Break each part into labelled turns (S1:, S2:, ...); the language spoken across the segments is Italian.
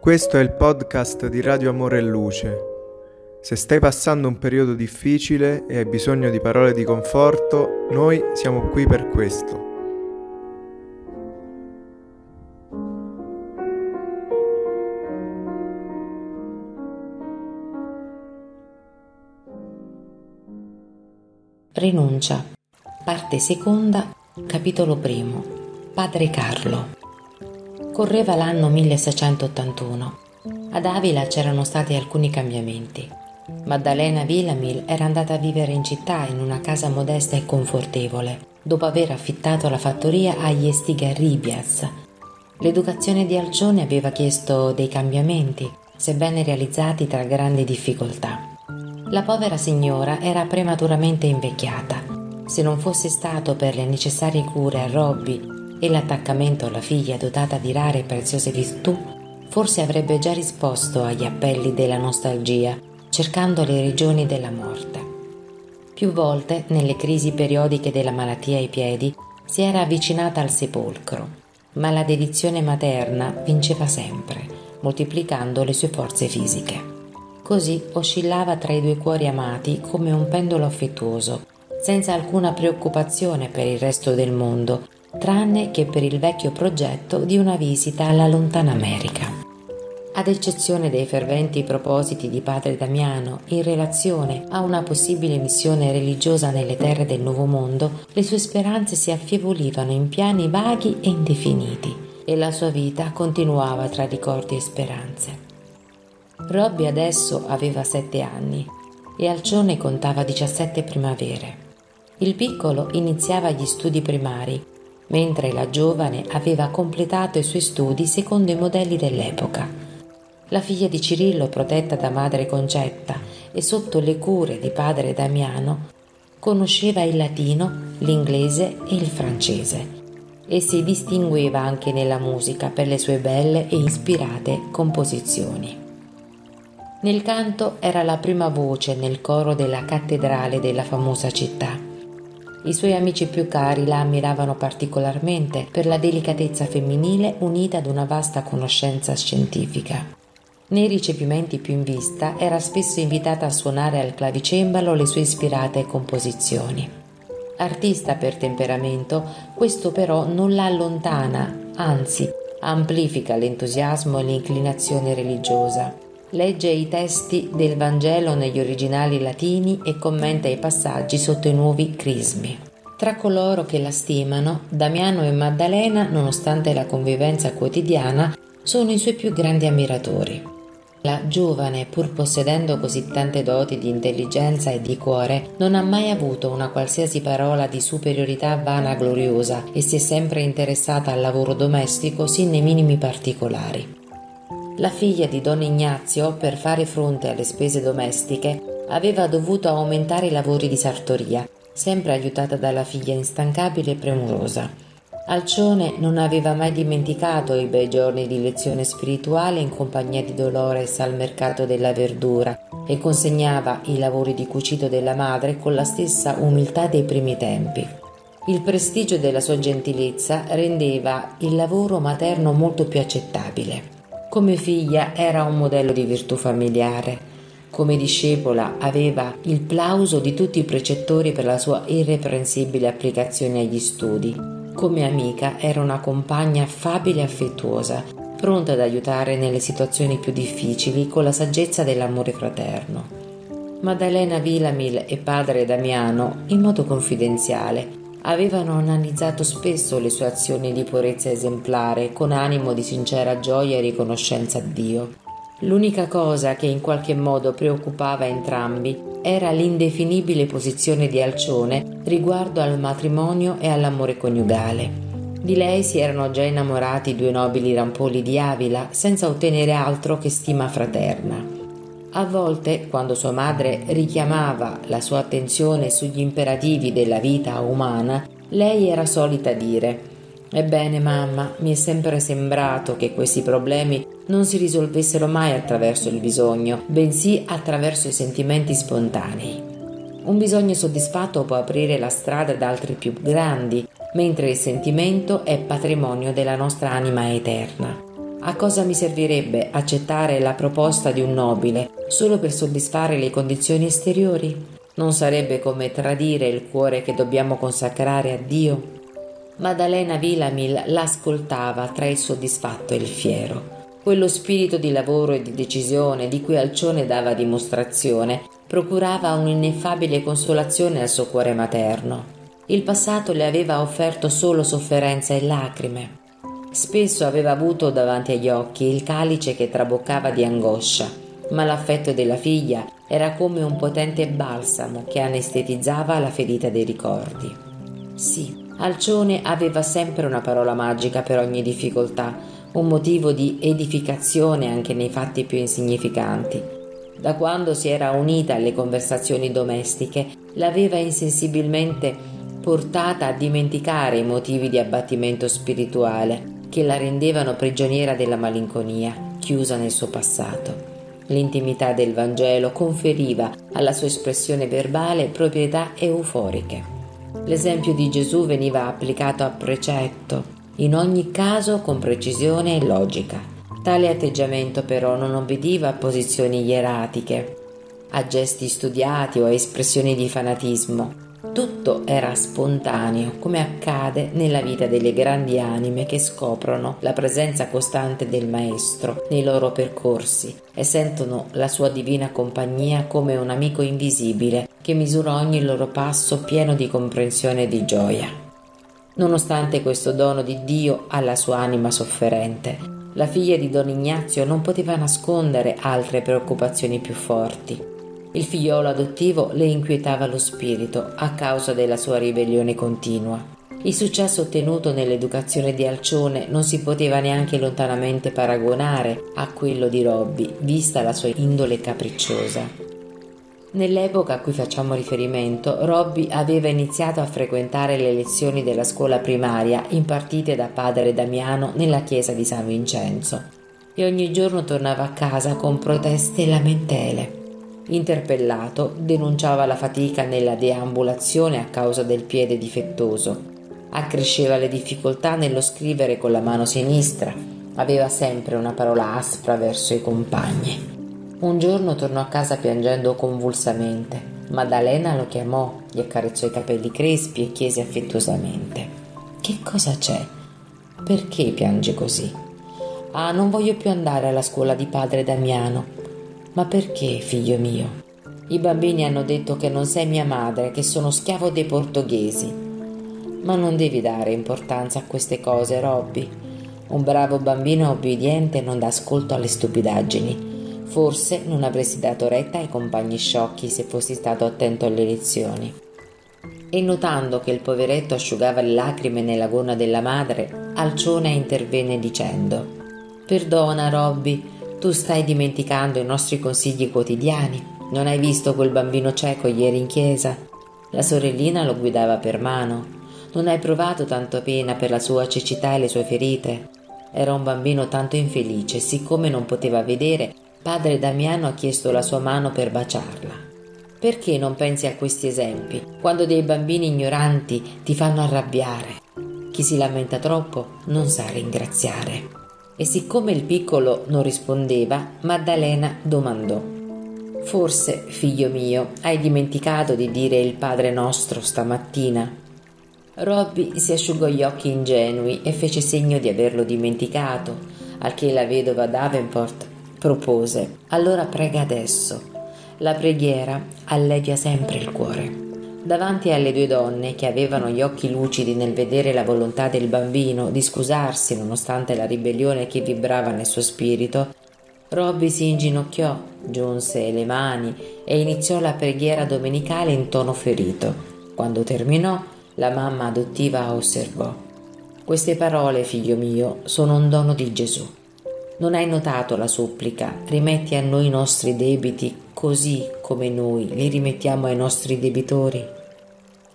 S1: Questo è il podcast di Radio Amore e Luce. Se stai passando un periodo difficile e hai bisogno di parole di conforto, noi siamo qui per questo.
S2: Rinuncia. Parte seconda, capitolo primo. Padre Carlo. Correva l'anno 1681. Ad Avila c'erano stati alcuni cambiamenti. Maddalena Villamil era andata a vivere in città in una casa modesta e confortevole, dopo aver affittato la fattoria agli Estigarribias. L'educazione di Alcione aveva chiesto dei cambiamenti, sebbene realizzati tra grandi difficoltà. La povera signora era prematuramente invecchiata. Se non fosse stato per le necessarie cure a Robby e l'attaccamento alla figlia dotata di rare e preziose virtù, forse avrebbe già risposto agli appelli della nostalgia, cercando le regioni della morte. Più volte, nelle crisi periodiche della malattia ai piedi, si era avvicinata al sepolcro, ma la dedizione materna vinceva sempre, moltiplicando le sue forze fisiche. Così oscillava tra i due cuori amati come un pendolo affettuoso, senza alcuna preoccupazione per il resto del mondo, tranne che per il vecchio progetto di una visita alla lontana America. Ad eccezione dei ferventi propositi di padre Damiano in relazione a una possibile missione religiosa nelle terre del Nuovo Mondo, le sue speranze si affievolivano in piani vaghi e indefiniti e la sua vita continuava tra ricordi e speranze. Robby adesso aveva sette anni e Alcione contava 17 primavere. Il piccolo iniziava gli studi primari, mentre la giovane aveva completato i suoi studi secondo i modelli dell'epoca. La figlia di Cirillo, protetta da madre Concetta e sotto le cure di padre Damiano, conosceva il latino, l'inglese e il francese e si distingueva anche nella musica per le sue belle e ispirate composizioni. Nel canto era la prima voce nel coro della cattedrale della famosa città. I suoi amici più cari la ammiravano particolarmente per la delicatezza femminile unita ad una vasta conoscenza scientifica. Nei ricevimenti più in vista era spesso invitata a suonare al clavicembalo le sue ispirate composizioni. Artista per temperamento, questo però non la allontana, anzi amplifica l'entusiasmo e l'inclinazione religiosa legge i testi del Vangelo negli originali latini e commenta i passaggi sotto i nuovi crismi. Tra coloro che la stimano, Damiano e Maddalena, nonostante la convivenza quotidiana, sono i suoi più grandi ammiratori. La giovane, pur possedendo così tante doti di intelligenza e di cuore, non ha mai avuto una qualsiasi parola di superiorità vana gloriosa e si è sempre interessata al lavoro domestico sin nei minimi particolari. La figlia di don Ignazio, per fare fronte alle spese domestiche, aveva dovuto aumentare i lavori di sartoria, sempre aiutata dalla figlia instancabile e premurosa. Alcione non aveva mai dimenticato i bei giorni di lezione spirituale in compagnia di Dolores al mercato della verdura e consegnava i lavori di cucito della madre con la stessa umiltà dei primi tempi. Il prestigio della sua gentilezza rendeva il lavoro materno molto più accettabile. Come figlia era un modello di virtù familiare. Come discepola aveva il plauso di tutti i precettori per la sua irreprensibile applicazione agli studi. Come amica era una compagna affabile e affettuosa, pronta ad aiutare nelle situazioni più difficili con la saggezza dell'amore fraterno. Maddalena Villamil e padre Damiano, in modo confidenziale, avevano analizzato spesso le sue azioni di purezza esemplare con animo di sincera gioia e riconoscenza a Dio. L'unica cosa che in qualche modo preoccupava entrambi era l'indefinibile posizione di Alcione riguardo al matrimonio e all'amore coniugale. Di lei si erano già innamorati due nobili rampoli di Avila senza ottenere altro che stima fraterna. A volte, quando sua madre richiamava la sua attenzione sugli imperativi della vita umana, lei era solita dire Ebbene mamma, mi è sempre sembrato che questi problemi non si risolvessero mai attraverso il bisogno, bensì attraverso i sentimenti spontanei. Un bisogno soddisfatto può aprire la strada ad altri più grandi, mentre il sentimento è patrimonio della nostra anima eterna. A cosa mi servirebbe accettare la proposta di un nobile solo per soddisfare le condizioni esteriori? Non sarebbe come tradire il cuore che dobbiamo consacrare a Dio? Maddalena Villamil l'ascoltava tra il soddisfatto e il fiero. Quello spirito di lavoro e di decisione di cui Alcione dava dimostrazione procurava un'ineffabile consolazione al suo cuore materno. Il passato le aveva offerto solo sofferenza e lacrime. Spesso aveva avuto davanti agli occhi il calice che traboccava di angoscia, ma l'affetto della figlia era come un potente balsamo che anestetizzava la ferita dei ricordi. Sì, Alcione aveva sempre una parola magica per ogni difficoltà, un motivo di edificazione anche nei fatti più insignificanti. Da quando si era unita alle conversazioni domestiche, l'aveva insensibilmente portata a dimenticare i motivi di abbattimento spirituale che la rendevano prigioniera della malinconia, chiusa nel suo passato. L'intimità del Vangelo conferiva alla sua espressione verbale proprietà euforiche. L'esempio di Gesù veniva applicato a precetto, in ogni caso con precisione e logica. Tale atteggiamento però non obbediva a posizioni ieratiche, a gesti studiati o a espressioni di fanatismo. Tutto era spontaneo, come accade nella vita delle grandi anime che scoprono la presenza costante del Maestro nei loro percorsi e sentono la sua divina compagnia come un amico invisibile che misura ogni loro passo pieno di comprensione e di gioia. Nonostante questo dono di Dio alla sua anima sofferente, la figlia di Don Ignazio non poteva nascondere altre preoccupazioni più forti. Il figliolo adottivo le inquietava lo spirito a causa della sua ribellione continua. Il successo ottenuto nell'educazione di Alcione non si poteva neanche lontanamente paragonare a quello di Robby, vista la sua indole capricciosa. Nell'epoca a cui facciamo riferimento, Robby aveva iniziato a frequentare le lezioni della scuola primaria impartite da padre Damiano nella chiesa di San Vincenzo e ogni giorno tornava a casa con proteste e lamentele. Interpellato, denunciava la fatica nella deambulazione a causa del piede difettoso. Accresceva le difficoltà nello scrivere con la mano sinistra. Aveva sempre una parola aspra verso i compagni. Un giorno tornò a casa piangendo convulsamente. Maddalena lo chiamò, gli accarezzò i capelli crespi e chiese affettuosamente: Che cosa c'è? Perché piange così? Ah, non voglio più andare alla scuola di padre Damiano. Ma perché, figlio mio? I bambini hanno detto che non sei mia madre, che sono schiavo dei portoghesi. Ma non devi dare importanza a queste cose, Robby. Un bravo bambino obbediente non dà ascolto alle stupidaggini Forse non avresti dato retta ai compagni sciocchi se fossi stato attento alle lezioni. E notando che il poveretto asciugava le lacrime nella gonna della madre, Alcione intervenne dicendo: Perdona, Robby, tu stai dimenticando i nostri consigli quotidiani. Non hai visto quel bambino cieco ieri in chiesa? La sorellina lo guidava per mano. Non hai provato tanto pena per la sua cecità e le sue ferite? Era un bambino tanto infelice, siccome non poteva vedere Padre Damiano ha chiesto la sua mano per baciarla. Perché non pensi a questi esempi, quando dei bambini ignoranti ti fanno arrabbiare? Chi si lamenta troppo non sa ringraziare. E siccome il piccolo non rispondeva, Maddalena domandò. Forse, figlio mio, hai dimenticato di dire il Padre nostro stamattina? Robby si asciugò gli occhi ingenui e fece segno di averlo dimenticato, al che la vedova Davenport propose, allora prega adesso. La preghiera allevia sempre il cuore. Davanti alle due donne, che avevano gli occhi lucidi nel vedere la volontà del bambino di scusarsi nonostante la ribellione che vibrava nel suo spirito, Robby si inginocchiò, giunse le mani e iniziò la preghiera domenicale in tono ferito. Quando terminò, la mamma adottiva osservò: Queste parole, figlio mio, sono un dono di Gesù. Non hai notato la supplica? Rimetti a noi i nostri debiti così come noi li rimettiamo ai nostri debitori.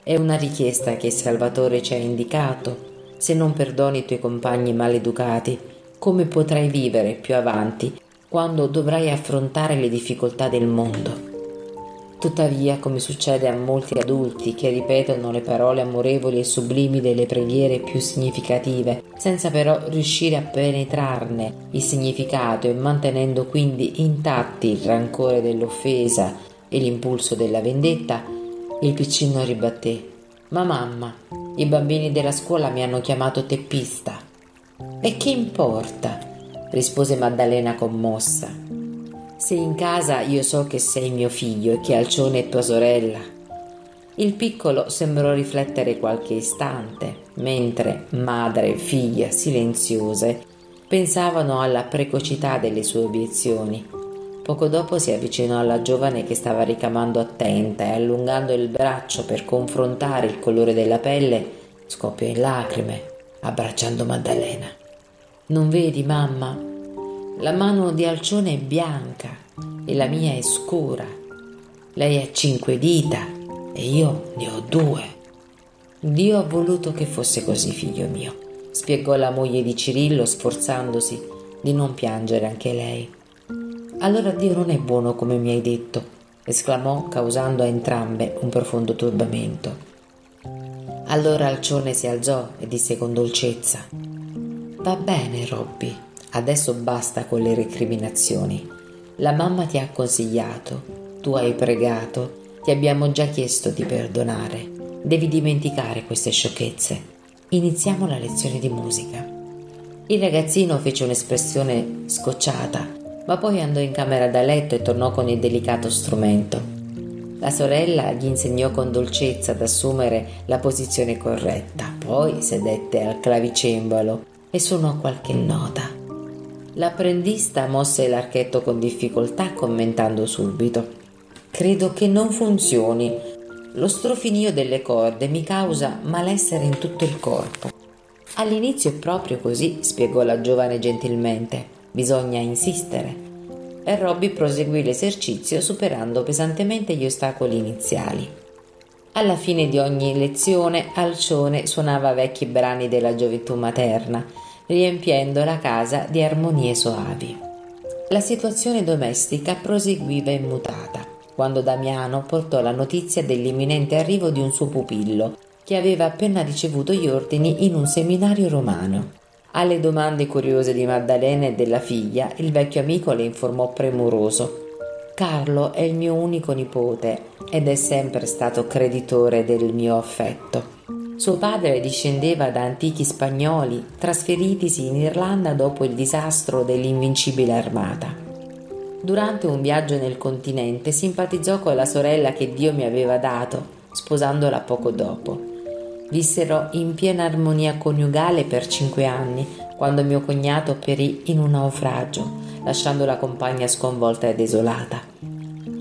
S2: È una richiesta che il Salvatore ci ha indicato. Se non perdoni i tuoi compagni maleducati, come potrai vivere più avanti quando dovrai affrontare le difficoltà del mondo? Tuttavia, come succede a molti adulti che ripetono le parole amorevoli e sublimi delle preghiere più significative, senza però riuscire a penetrarne il significato e mantenendo quindi intatti il rancore dell'offesa e l'impulso della vendetta, il piccino ribatté: Ma mamma, i bambini della scuola mi hanno chiamato teppista. E che importa? rispose Maddalena commossa. Sei in casa io so che sei mio figlio e che Alcione è tua sorella. Il piccolo sembrò riflettere qualche istante, mentre madre e figlia, silenziose, pensavano alla precocità delle sue obiezioni. Poco dopo si avvicinò alla giovane che stava ricamando attenta e allungando il braccio per confrontare il colore della pelle, scoppiò in lacrime, abbracciando Maddalena. Non vedi, mamma? La mano di Alcione è bianca e la mia è scura. Lei ha cinque dita e io ne ho due. Dio ha voluto che fosse così, figlio mio, spiegò la moglie di Cirillo sforzandosi di non piangere anche lei. Allora Dio non è buono come mi hai detto, esclamò causando a entrambe un profondo turbamento. Allora Alcione si alzò e disse con dolcezza: Va bene, Robby, Adesso basta con le recriminazioni. La mamma ti ha consigliato, tu hai pregato, ti abbiamo già chiesto di perdonare. Devi dimenticare queste sciocchezze. Iniziamo la lezione di musica. Il ragazzino fece un'espressione scocciata, ma poi andò in camera da letto e tornò con il delicato strumento. La sorella gli insegnò con dolcezza ad assumere la posizione corretta, poi sedette al clavicembalo e suonò qualche nota. L'apprendista mosse l'archetto con difficoltà commentando subito. Credo che non funzioni. Lo strofinio delle corde mi causa malessere in tutto il corpo. All'inizio è proprio così, spiegò la giovane gentilmente. Bisogna insistere. E Robby proseguì l'esercizio superando pesantemente gli ostacoli iniziali. Alla fine di ogni lezione Alcione suonava vecchi brani della gioventù materna riempiendo la casa di armonie soavi. La situazione domestica proseguiva immutata, quando Damiano portò la notizia dell'imminente arrivo di un suo pupillo, che aveva appena ricevuto gli ordini in un seminario romano. Alle domande curiose di Maddalena e della figlia, il vecchio amico le informò premuroso. Carlo è il mio unico nipote ed è sempre stato creditore del mio affetto. Suo padre discendeva da antichi spagnoli trasferitisi in Irlanda dopo il disastro dell'invincibile armata. Durante un viaggio nel continente simpatizzò con la sorella che Dio mi aveva dato, sposandola poco dopo. Vissero in piena armonia coniugale per cinque anni, quando mio cognato perì in un naufragio, lasciando la compagna sconvolta e desolata.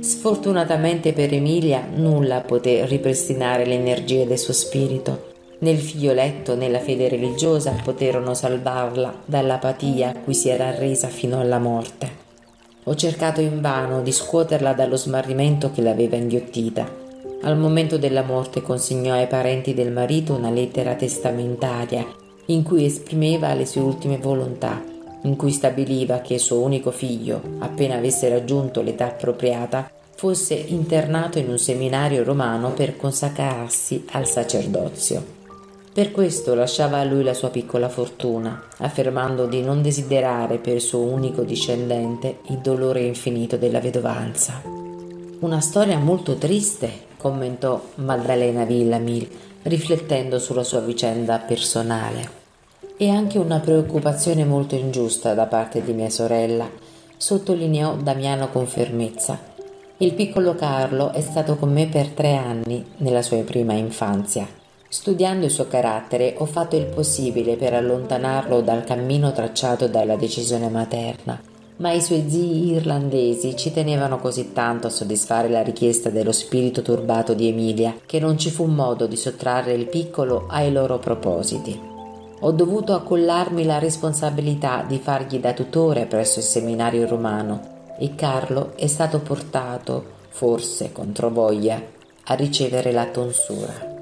S2: Sfortunatamente per Emilia nulla poté ripristinare le energie del suo spirito. Né il figlioletto né la fede religiosa poterono salvarla dall'apatia a cui si era arresa fino alla morte. Ho cercato invano di scuoterla dallo smarrimento che l'aveva inghiottita. Al momento della morte consegnò ai parenti del marito una lettera testamentaria in cui esprimeva le sue ultime volontà in cui stabiliva che suo unico figlio, appena avesse raggiunto l'età appropriata, fosse internato in un seminario romano per consacrarsi al sacerdozio. Per questo lasciava a lui la sua piccola fortuna, affermando di non desiderare per suo unico discendente il dolore infinito della vedovanza. Una storia molto triste, commentò Maddalena Villamil, riflettendo sulla sua vicenda personale e anche una preoccupazione molto ingiusta da parte di mia sorella, sottolineò Damiano con fermezza. Il piccolo Carlo è stato con me per tre anni nella sua prima infanzia. Studiando il suo carattere ho fatto il possibile per allontanarlo dal cammino tracciato dalla decisione materna, ma i suoi zii irlandesi ci tenevano così tanto a soddisfare la richiesta dello spirito turbato di Emilia che non ci fu modo di sottrarre il piccolo ai loro propositi. Ho dovuto accollarmi la responsabilità di fargli da tutore presso il seminario romano e Carlo è stato portato, forse contro voglia, a ricevere la tonsura.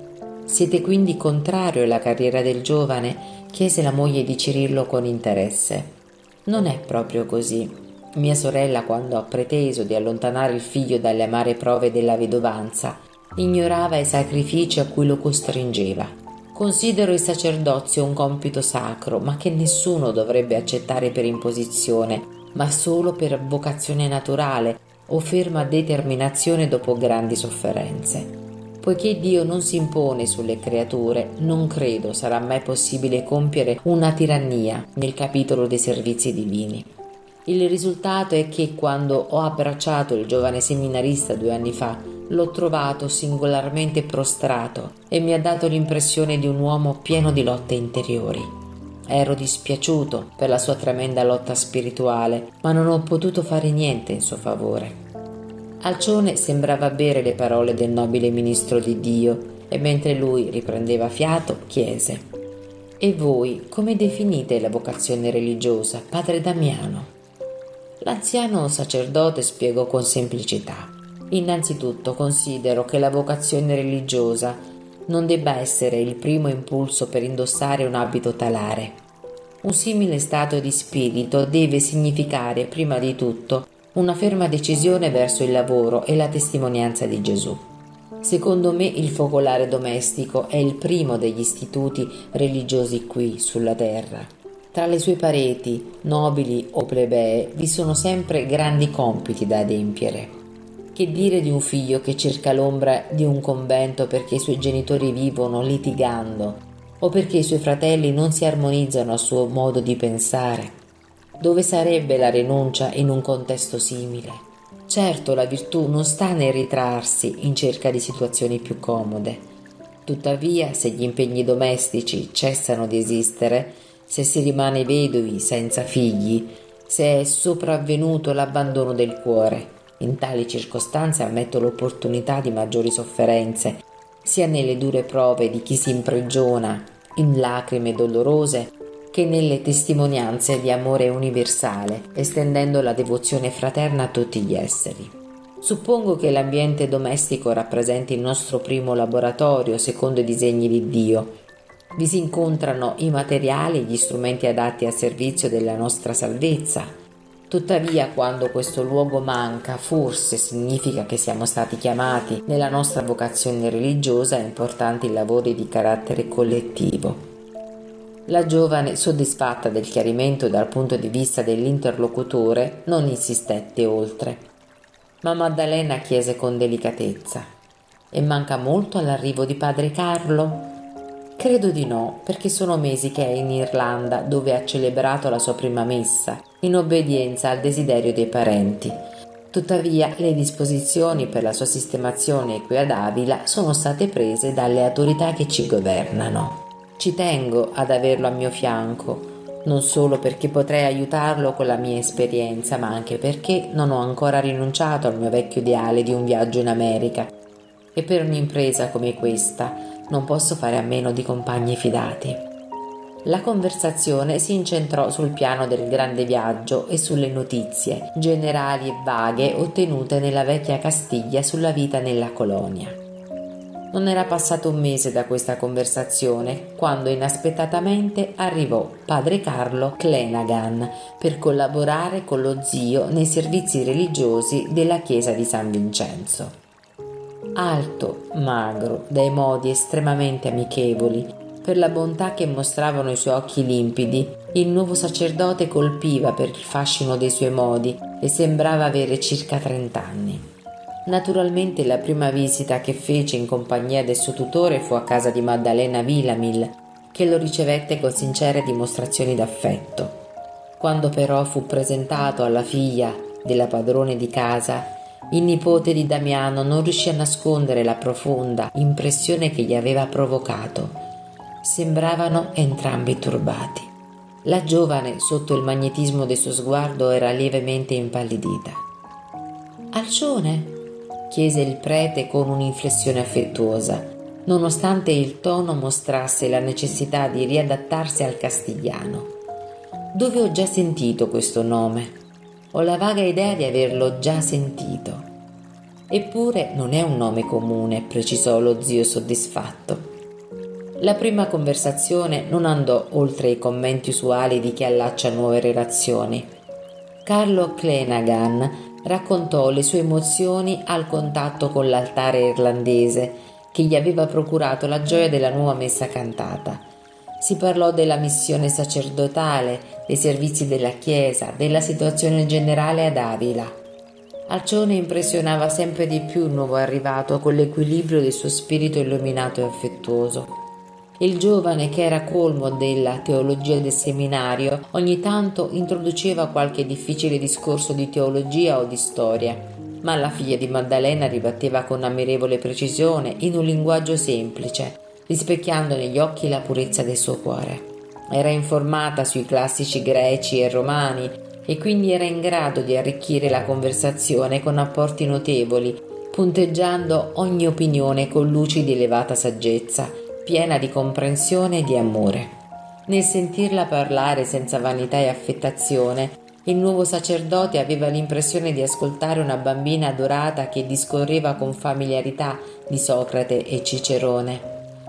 S2: Siete quindi contrario alla carriera del giovane? chiese la moglie di Cirillo con interesse. Non è proprio così. mia sorella, quando ha preteso di allontanare il figlio dalle amare prove della vedovanza, ignorava i sacrifici a cui lo costringeva. Considero il sacerdozio un compito sacro, ma che nessuno dovrebbe accettare per imposizione, ma solo per vocazione naturale o ferma determinazione dopo grandi sofferenze. Poiché Dio non si impone sulle creature, non credo sarà mai possibile compiere una tirannia nel capitolo dei servizi divini. Il risultato è che quando ho abbracciato il giovane seminarista due anni fa, l'ho trovato singolarmente prostrato e mi ha dato l'impressione di un uomo pieno di lotte interiori. Ero dispiaciuto per la sua tremenda lotta spirituale, ma non ho potuto fare niente in suo favore. Alcione sembrava bere le parole del nobile ministro di Dio e mentre lui riprendeva fiato chiese E voi come definite la vocazione religiosa, padre Damiano? L'anziano sacerdote spiegò con semplicità. Innanzitutto considero che la vocazione religiosa non debba essere il primo impulso per indossare un abito talare. Un simile stato di spirito deve significare prima di tutto una ferma decisione verso il lavoro e la testimonianza di Gesù. Secondo me il focolare domestico è il primo degli istituti religiosi qui sulla terra. Tra le sue pareti, nobili o plebee, vi sono sempre grandi compiti da adempiere. Che dire di un figlio che cerca l'ombra di un convento perché i suoi genitori vivono litigando o perché i suoi fratelli non si armonizzano al suo modo di pensare? Dove sarebbe la rinuncia in un contesto simile? Certo, la virtù non sta nel ritrarsi in cerca di situazioni più comode. Tuttavia, se gli impegni domestici cessano di esistere, se si rimane vedovi senza figli, se è sopravvenuto l'abbandono del cuore. In tali circostanze ammetto l'opportunità di maggiori sofferenze, sia nelle dure prove di chi si impregiona in lacrime dolorose, che nelle testimonianze di amore universale, estendendo la devozione fraterna a tutti gli esseri. Suppongo che l'ambiente domestico rappresenti il nostro primo laboratorio secondo i disegni di Dio vi si incontrano i materiali e gli strumenti adatti al servizio della nostra salvezza. Tuttavia, quando questo luogo manca, forse significa che siamo stati chiamati nella nostra vocazione religiosa a importanti lavori di carattere collettivo. La giovane, soddisfatta del chiarimento dal punto di vista dell'interlocutore, non insistette oltre. Ma Maddalena chiese con delicatezza: E manca molto all'arrivo di padre Carlo? Credo di no, perché sono mesi che è in Irlanda, dove ha celebrato la sua prima messa, in obbedienza al desiderio dei parenti. Tuttavia, le disposizioni per la sua sistemazione qui ad Avila sono state prese dalle autorità che ci governano. Ci tengo ad averlo a mio fianco, non solo perché potrei aiutarlo con la mia esperienza, ma anche perché non ho ancora rinunciato al mio vecchio ideale di un viaggio in America. E per un'impresa come questa, non posso fare a meno di compagni fidati. La conversazione si incentrò sul piano del grande viaggio e sulle notizie, generali e vaghe, ottenute nella vecchia Castiglia sulla vita nella colonia. Non era passato un mese da questa conversazione quando inaspettatamente arrivò padre Carlo Clenagan per collaborare con lo zio nei servizi religiosi della chiesa di San Vincenzo. Alto, magro, dai modi estremamente amichevoli, per la bontà che mostravano i suoi occhi limpidi, il nuovo sacerdote colpiva per il fascino dei suoi modi e sembrava avere circa trent'anni. Naturalmente la prima visita che fece in compagnia del suo tutore fu a casa di Maddalena Villamil, che lo ricevette con sincere dimostrazioni d'affetto. Quando però fu presentato alla figlia della padrone di casa, il nipote di Damiano non riuscì a nascondere la profonda impressione che gli aveva provocato. Sembravano entrambi turbati. La giovane, sotto il magnetismo del suo sguardo, era lievemente impallidita. Alcione? chiese il prete con un'inflessione affettuosa, nonostante il tono mostrasse la necessità di riadattarsi al castigliano. Dove ho già sentito questo nome? Ho la vaga idea di averlo già sentito. Eppure non è un nome comune, precisò lo zio soddisfatto. La prima conversazione non andò oltre i commenti usuali di chi allaccia nuove relazioni. Carlo Clenagan raccontò le sue emozioni al contatto con l'altare irlandese che gli aveva procurato la gioia della nuova messa cantata. Si parlò della missione sacerdotale, dei servizi della Chiesa, della situazione generale ad Avila. Alcione impressionava sempre di più il nuovo arrivato con l'equilibrio del suo spirito illuminato e affettuoso. Il giovane, che era colmo della teologia del seminario, ogni tanto introduceva qualche difficile discorso di teologia o di storia, ma la figlia di Maddalena ribatteva con ammirevole precisione in un linguaggio semplice, rispecchiando negli occhi la purezza del suo cuore. Era informata sui classici greci e romani e quindi era in grado di arricchire la conversazione con apporti notevoli, punteggiando ogni opinione con luci di elevata saggezza piena di comprensione e di amore. Nel sentirla parlare senza vanità e affettazione, il nuovo sacerdote aveva l'impressione di ascoltare una bambina adorata che discorreva con familiarità di Socrate e Cicerone,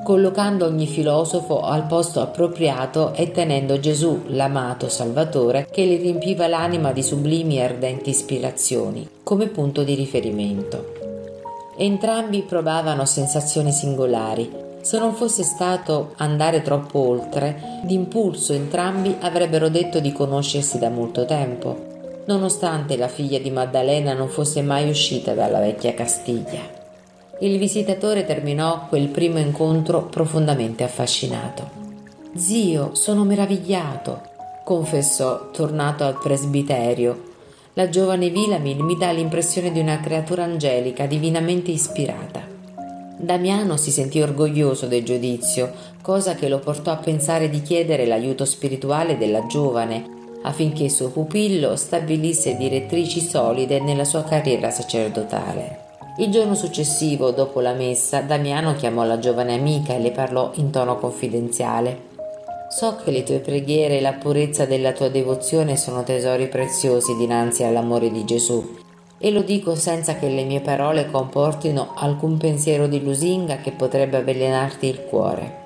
S2: collocando ogni filosofo al posto appropriato e tenendo Gesù, l'amato Salvatore, che le riempiva l'anima di sublimi e ardenti ispirazioni, come punto di riferimento. Entrambi provavano sensazioni singolari, se non fosse stato andare troppo oltre, d'impulso entrambi avrebbero detto di conoscersi da molto tempo, nonostante la figlia di Maddalena non fosse mai uscita dalla vecchia Castiglia. Il visitatore terminò quel primo incontro profondamente affascinato. Zio, sono meravigliato, confessò, tornato al presbiterio. La giovane Vilamin mi dà l'impressione di una creatura angelica divinamente ispirata. Damiano si sentì orgoglioso del giudizio, cosa che lo portò a pensare di chiedere l'aiuto spirituale della giovane affinché suo pupillo stabilisse direttrici solide nella sua carriera sacerdotale. Il giorno successivo, dopo la messa, Damiano chiamò la giovane amica e le parlò in tono confidenziale. So che le tue preghiere e la purezza della tua devozione sono tesori preziosi dinanzi all'amore di Gesù e lo dico senza che le mie parole comportino alcun pensiero di lusinga che potrebbe avvelenarti il cuore.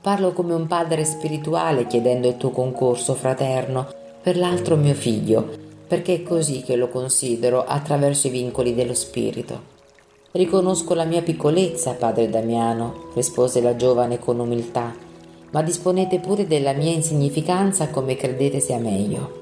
S2: Parlo come un padre spirituale chiedendo il tuo concorso fraterno per l'altro mio figlio, perché è così che lo considero attraverso i vincoli dello spirito. Riconosco la mia piccolezza, padre Damiano, rispose la giovane con umiltà, ma disponete pure della mia insignificanza come credete sia meglio.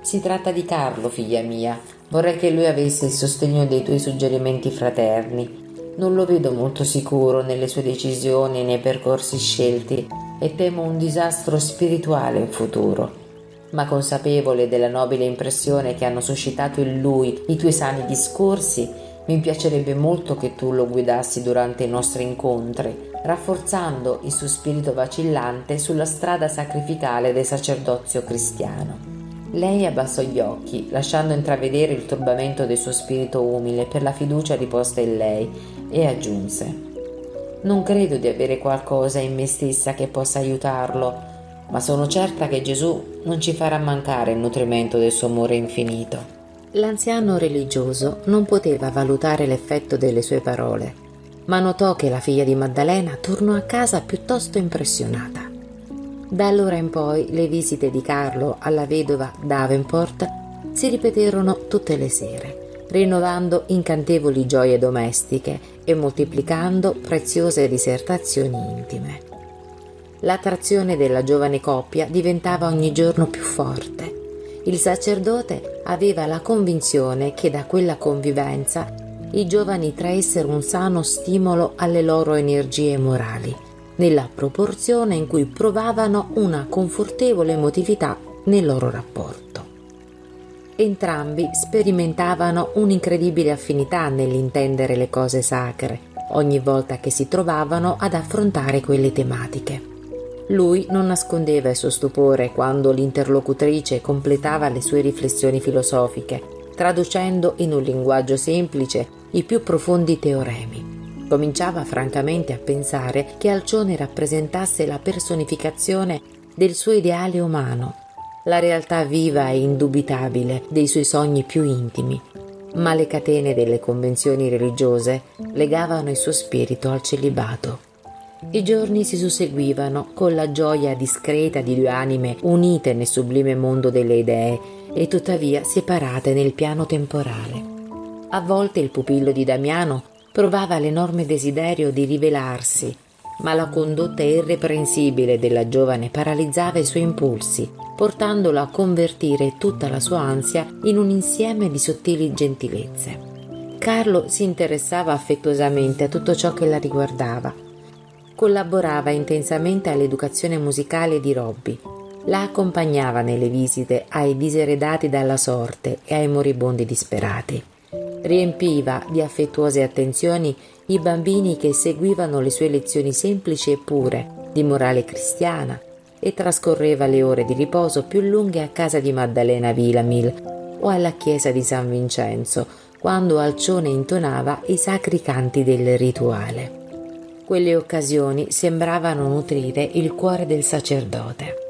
S2: Si tratta di Carlo, figlia mia, Vorrei che lui avesse il sostegno dei tuoi suggerimenti fraterni. Non lo vedo molto sicuro nelle sue decisioni e nei percorsi scelti e temo un disastro spirituale in futuro. Ma consapevole della nobile impressione che hanno suscitato in lui i tuoi sani discorsi, mi piacerebbe molto che tu lo guidassi durante i nostri incontri, rafforzando il suo spirito vacillante sulla strada sacrificale del sacerdozio cristiano. Lei abbassò gli occhi, lasciando intravedere il turbamento del suo spirito umile per la fiducia riposta in lei, e aggiunse Non credo di avere qualcosa in me stessa che possa aiutarlo, ma sono certa che Gesù non ci farà mancare il nutrimento del suo amore infinito. L'anziano religioso non poteva valutare l'effetto delle sue parole, ma notò che la figlia di Maddalena tornò a casa piuttosto impressionata. Da allora in poi le visite di Carlo alla vedova Davenport si ripeterono tutte le sere, rinnovando incantevoli gioie domestiche e moltiplicando preziose disertazioni intime. L'attrazione della giovane coppia diventava ogni giorno più forte. Il sacerdote aveva la convinzione che da quella convivenza i giovani traessero un sano stimolo alle loro energie morali nella proporzione in cui provavano una confortevole emotività nel loro rapporto. Entrambi sperimentavano un'incredibile affinità nell'intendere le cose sacre ogni volta che si trovavano ad affrontare quelle tematiche. Lui non nascondeva il suo stupore quando l'interlocutrice completava le sue riflessioni filosofiche, traducendo in un linguaggio semplice i più profondi teoremi. Cominciava francamente a pensare che Alcione rappresentasse la personificazione del suo ideale umano, la realtà viva e indubitabile dei suoi sogni più intimi, ma le catene delle convenzioni religiose legavano il suo spirito al celibato. I giorni si susseguivano con la gioia discreta di due anime unite nel sublime mondo delle idee e tuttavia separate nel piano temporale. A volte il pupillo di Damiano provava l'enorme desiderio di rivelarsi, ma la condotta irreprensibile della giovane paralizzava i suoi impulsi, portandolo a convertire tutta la sua ansia in un insieme di sottili gentilezze. Carlo si interessava affettuosamente a tutto ciò che la riguardava. Collaborava intensamente all'educazione musicale di Robby. La accompagnava nelle visite ai diseredati dalla sorte e ai moribondi disperati. Riempiva di affettuose attenzioni i bambini che seguivano le sue lezioni semplici e pure di morale cristiana e trascorreva le ore di riposo più lunghe a casa di Maddalena Vilamil o alla chiesa di San Vincenzo, quando Alcione intonava i sacri canti del rituale. Quelle occasioni sembravano nutrire il cuore del sacerdote.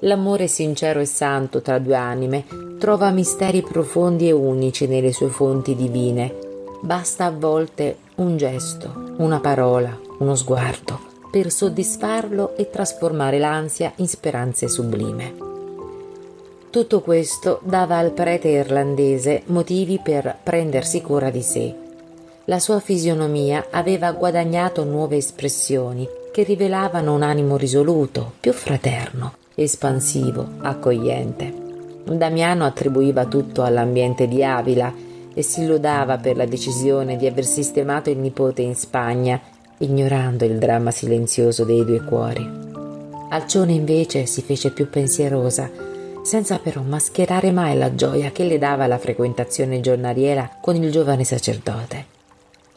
S2: L'amore sincero e santo tra due anime trova misteri profondi e unici nelle sue fonti divine. Basta a volte un gesto, una parola, uno sguardo per soddisfarlo e trasformare l'ansia in speranze sublime. Tutto questo dava al prete irlandese motivi per prendersi cura di sé. La sua fisionomia aveva guadagnato nuove espressioni che rivelavano un animo risoluto, più fraterno, espansivo, accogliente. Damiano attribuiva tutto all'ambiente di Avila e si lodava per la decisione di aver sistemato il nipote in Spagna, ignorando il dramma silenzioso dei due cuori. Alcione invece si fece più pensierosa senza però mascherare mai la gioia che le dava la frequentazione giornaliera con il giovane sacerdote.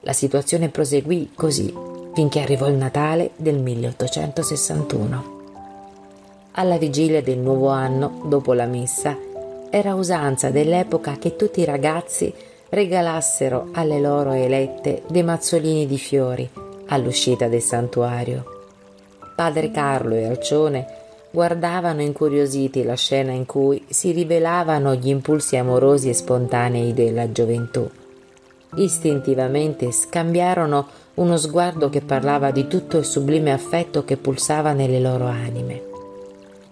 S2: La situazione proseguì così finché arrivò il Natale del 1861. Alla vigilia del nuovo anno, dopo la messa, era usanza dell'epoca che tutti i ragazzi regalassero alle loro elette dei mazzolini di fiori all'uscita del santuario. Padre Carlo e Alcione guardavano incuriositi la scena in cui si rivelavano gli impulsi amorosi e spontanei della gioventù. Istintivamente scambiarono uno sguardo che parlava di tutto il sublime affetto che pulsava nelle loro anime.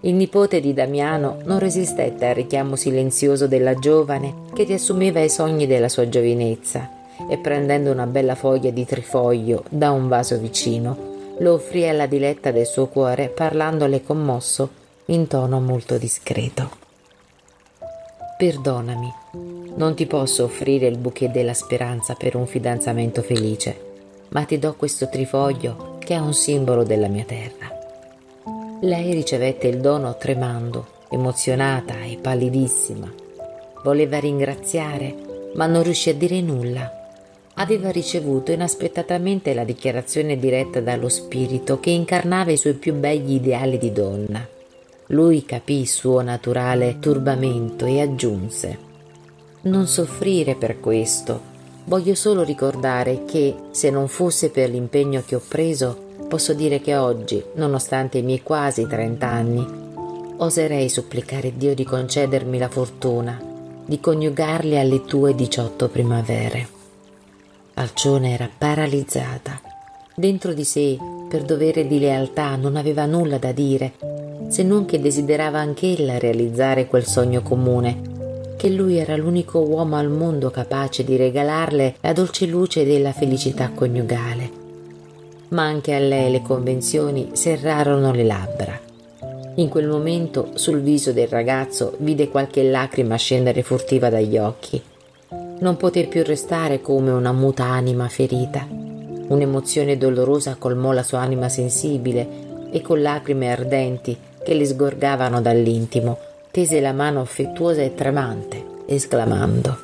S2: Il nipote di Damiano non resistette al richiamo silenzioso della giovane che riassumeva i sogni della sua giovinezza e prendendo una bella foglia di trifoglio da un vaso vicino, lo offrì alla diletta del suo cuore parlandole commosso in tono molto discreto. Perdonami, non ti posso offrire il bouquet della speranza per un fidanzamento felice, ma ti do questo trifoglio che è un simbolo della mia terra. Lei ricevette il dono tremando, emozionata e pallidissima. Voleva ringraziare, ma non riuscì a dire nulla aveva ricevuto inaspettatamente la dichiarazione diretta dallo spirito che incarnava i suoi più begli ideali di donna. Lui capì il suo naturale turbamento e aggiunse Non soffrire per questo. Voglio solo ricordare che, se non fosse per l'impegno che ho preso, posso dire che oggi, nonostante i miei quasi trent'anni, oserei supplicare Dio di concedermi la fortuna di coniugarli alle tue diciotto primavere. Alcione era paralizzata. Dentro di sé, per dovere di lealtà, non aveva nulla da dire, se non che desiderava anch'ella realizzare quel sogno comune, che lui era l'unico uomo al mondo capace di regalarle la dolce luce della felicità coniugale. Ma anche a lei le convenzioni serrarono le labbra. In quel momento sul viso del ragazzo vide qualche lacrima scendere furtiva dagli occhi non poté più restare come una muta anima ferita. Un'emozione dolorosa colmò la sua anima sensibile e con lacrime ardenti che le sgorgavano dall'intimo, tese la mano affettuosa e tremante, esclamando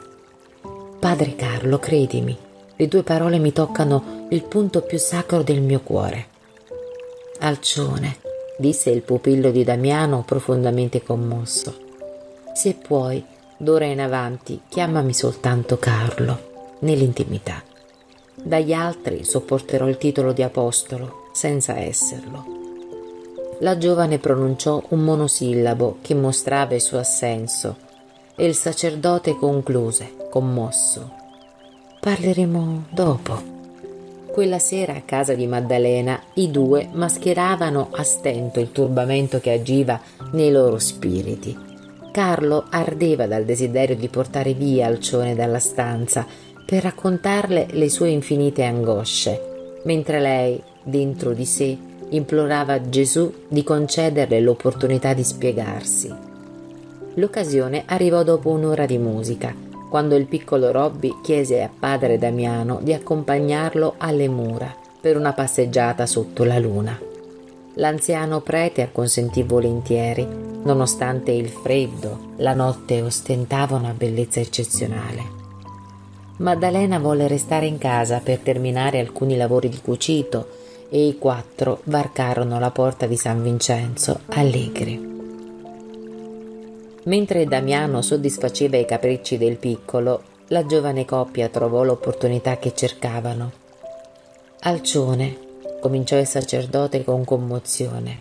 S2: Padre Carlo, credimi, le tue parole mi toccano il punto più sacro del mio cuore. Alcione, disse il pupillo di Damiano profondamente commosso, se puoi, D'ora in avanti chiamami soltanto Carlo, nell'intimità. Dagli altri sopporterò il titolo di apostolo, senza esserlo. La giovane pronunciò un monosillabo che mostrava il suo assenso e il sacerdote concluse, commosso. Parleremo dopo. Quella sera a casa di Maddalena i due mascheravano a stento il turbamento che agiva nei loro spiriti. Carlo ardeva dal desiderio di portare via Alcione dalla stanza per raccontarle le sue infinite angosce, mentre lei, dentro di sé, implorava Gesù di concederle l'opportunità di spiegarsi. L'occasione arrivò dopo un'ora di musica, quando il piccolo Robby chiese a padre Damiano di accompagnarlo alle mura per una passeggiata sotto la luna. L'anziano prete acconsentì volentieri, nonostante il freddo, la notte ostentava una bellezza eccezionale. Maddalena volle restare in casa per terminare alcuni lavori di cucito e i quattro varcarono la porta di San Vincenzo allegri. Mentre Damiano soddisfaceva i capricci del piccolo, la giovane coppia trovò l'opportunità che cercavano. Alcione, cominciò il sacerdote con commozione.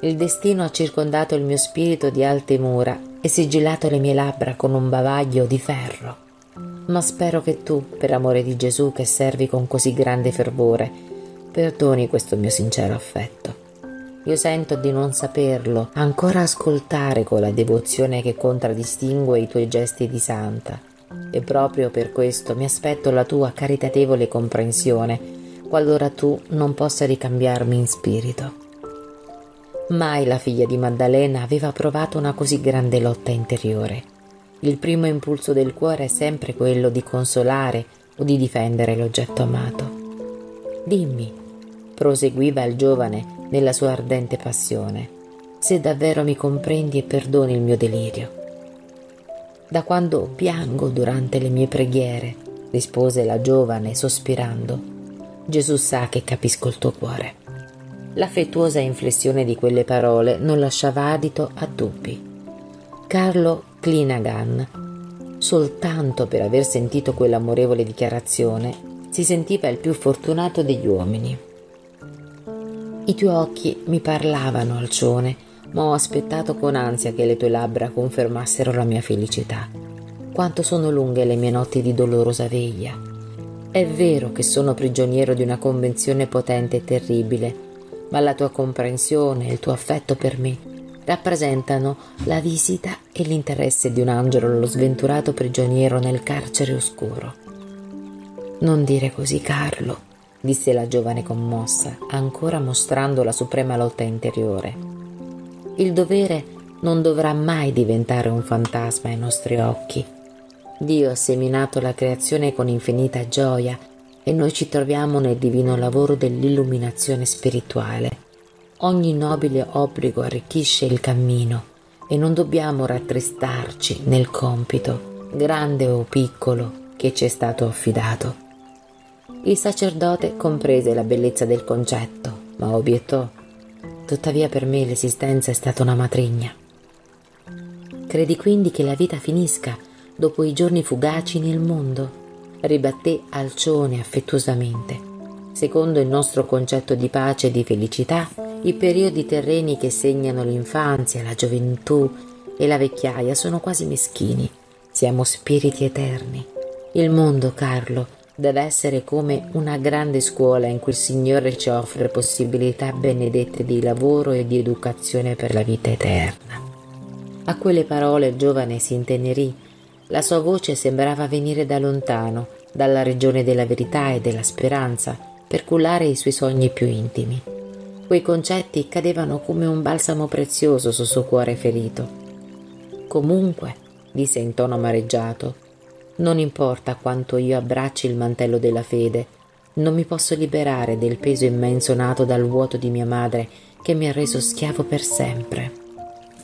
S2: Il destino ha circondato il mio spirito di alte mura e sigillato le mie labbra con un bavaglio di ferro. Ma spero che tu, per amore di Gesù che servi con così grande fervore, Perdoni questo mio sincero affetto. Io sento di non saperlo ancora ascoltare con la devozione che contraddistingue i tuoi gesti di santa e proprio per questo mi aspetto la tua caritatevole comprensione qualora tu non possa ricambiarmi in spirito. Mai la figlia di Maddalena aveva provato una così grande lotta interiore. Il primo impulso del cuore è sempre quello di consolare o di difendere l'oggetto amato. Dimmi, proseguiva il giovane nella sua ardente passione, se davvero mi comprendi e perdoni il mio delirio. Da quando piango durante le mie preghiere, rispose la giovane sospirando, Gesù sa che capisco il tuo cuore. L'affettuosa inflessione di quelle parole non lasciava adito a dubbi. Carlo Clinagan, soltanto per aver sentito quell'amorevole dichiarazione, si sentiva il più fortunato degli uomini. I tuoi occhi mi parlavano, Alcione, ma ho aspettato con ansia che le tue labbra confermassero la mia felicità. Quanto sono lunghe le mie notti di dolorosa veglia. È vero che sono prigioniero di una convenzione potente e terribile, ma la tua comprensione e il tuo affetto per me rappresentano la visita e l'interesse di un angelo allo sventurato prigioniero nel carcere oscuro. Non dire così, Carlo, disse la giovane commossa, ancora mostrando la suprema lotta interiore. Il dovere non dovrà mai diventare un fantasma ai nostri occhi. Dio ha seminato la creazione con infinita gioia e noi ci troviamo nel divino lavoro dell'illuminazione spirituale. Ogni nobile obbligo arricchisce il cammino e non dobbiamo rattristarci nel compito, grande o piccolo, che ci è stato affidato. Il sacerdote comprese la bellezza del concetto, ma obiettò. Tuttavia per me l'esistenza è stata una matrigna. Credi quindi che la vita finisca dopo i giorni fugaci nel mondo? ribatté Alcione affettuosamente. Secondo il nostro concetto di pace e di felicità, i periodi terreni che segnano l'infanzia, la gioventù e la vecchiaia sono quasi meschini. Siamo spiriti eterni. Il mondo, Carlo, deve essere come una grande scuola in cui il Signore ci offre possibilità benedette di lavoro e di educazione per la vita eterna. A quelle parole il giovane si intenerì. La sua voce sembrava venire da lontano, dalla regione della verità e della speranza, per cullare i suoi sogni più intimi. Quei concetti cadevano come un balsamo prezioso sul suo cuore ferito. Comunque, disse in tono amareggiato, non importa quanto io abbracci il mantello della fede, non mi posso liberare del peso immenso nato dal vuoto di mia madre che mi ha reso schiavo per sempre.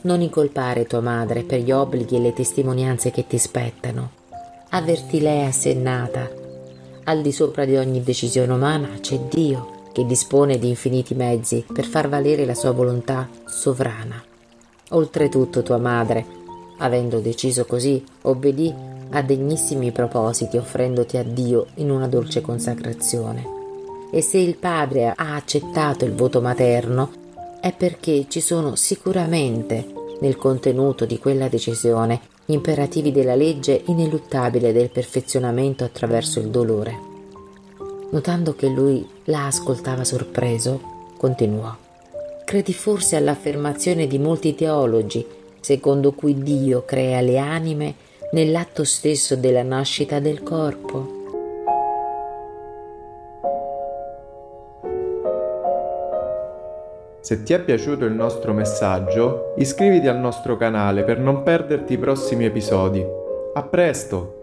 S2: Non incolpare tua madre per gli obblighi e le testimonianze che ti spettano. Avverti lei assennata. Al di sopra di ogni decisione umana c'è Dio che dispone di infiniti mezzi per far valere la sua volontà sovrana. Oltretutto tua madre, avendo deciso così, obbedì a degnissimi propositi offrendoti a Dio in una dolce consacrazione. E se il padre ha accettato il voto materno è perché ci sono sicuramente nel contenuto di quella decisione gli imperativi della legge ineluttabile del perfezionamento attraverso il dolore. Notando che lui la ascoltava sorpreso, continuò. Credi forse all'affermazione di molti teologi, secondo cui Dio crea le anime nell'atto stesso della nascita del corpo?
S1: Se ti è piaciuto il nostro messaggio, iscriviti al nostro canale per non perderti i prossimi episodi. A presto!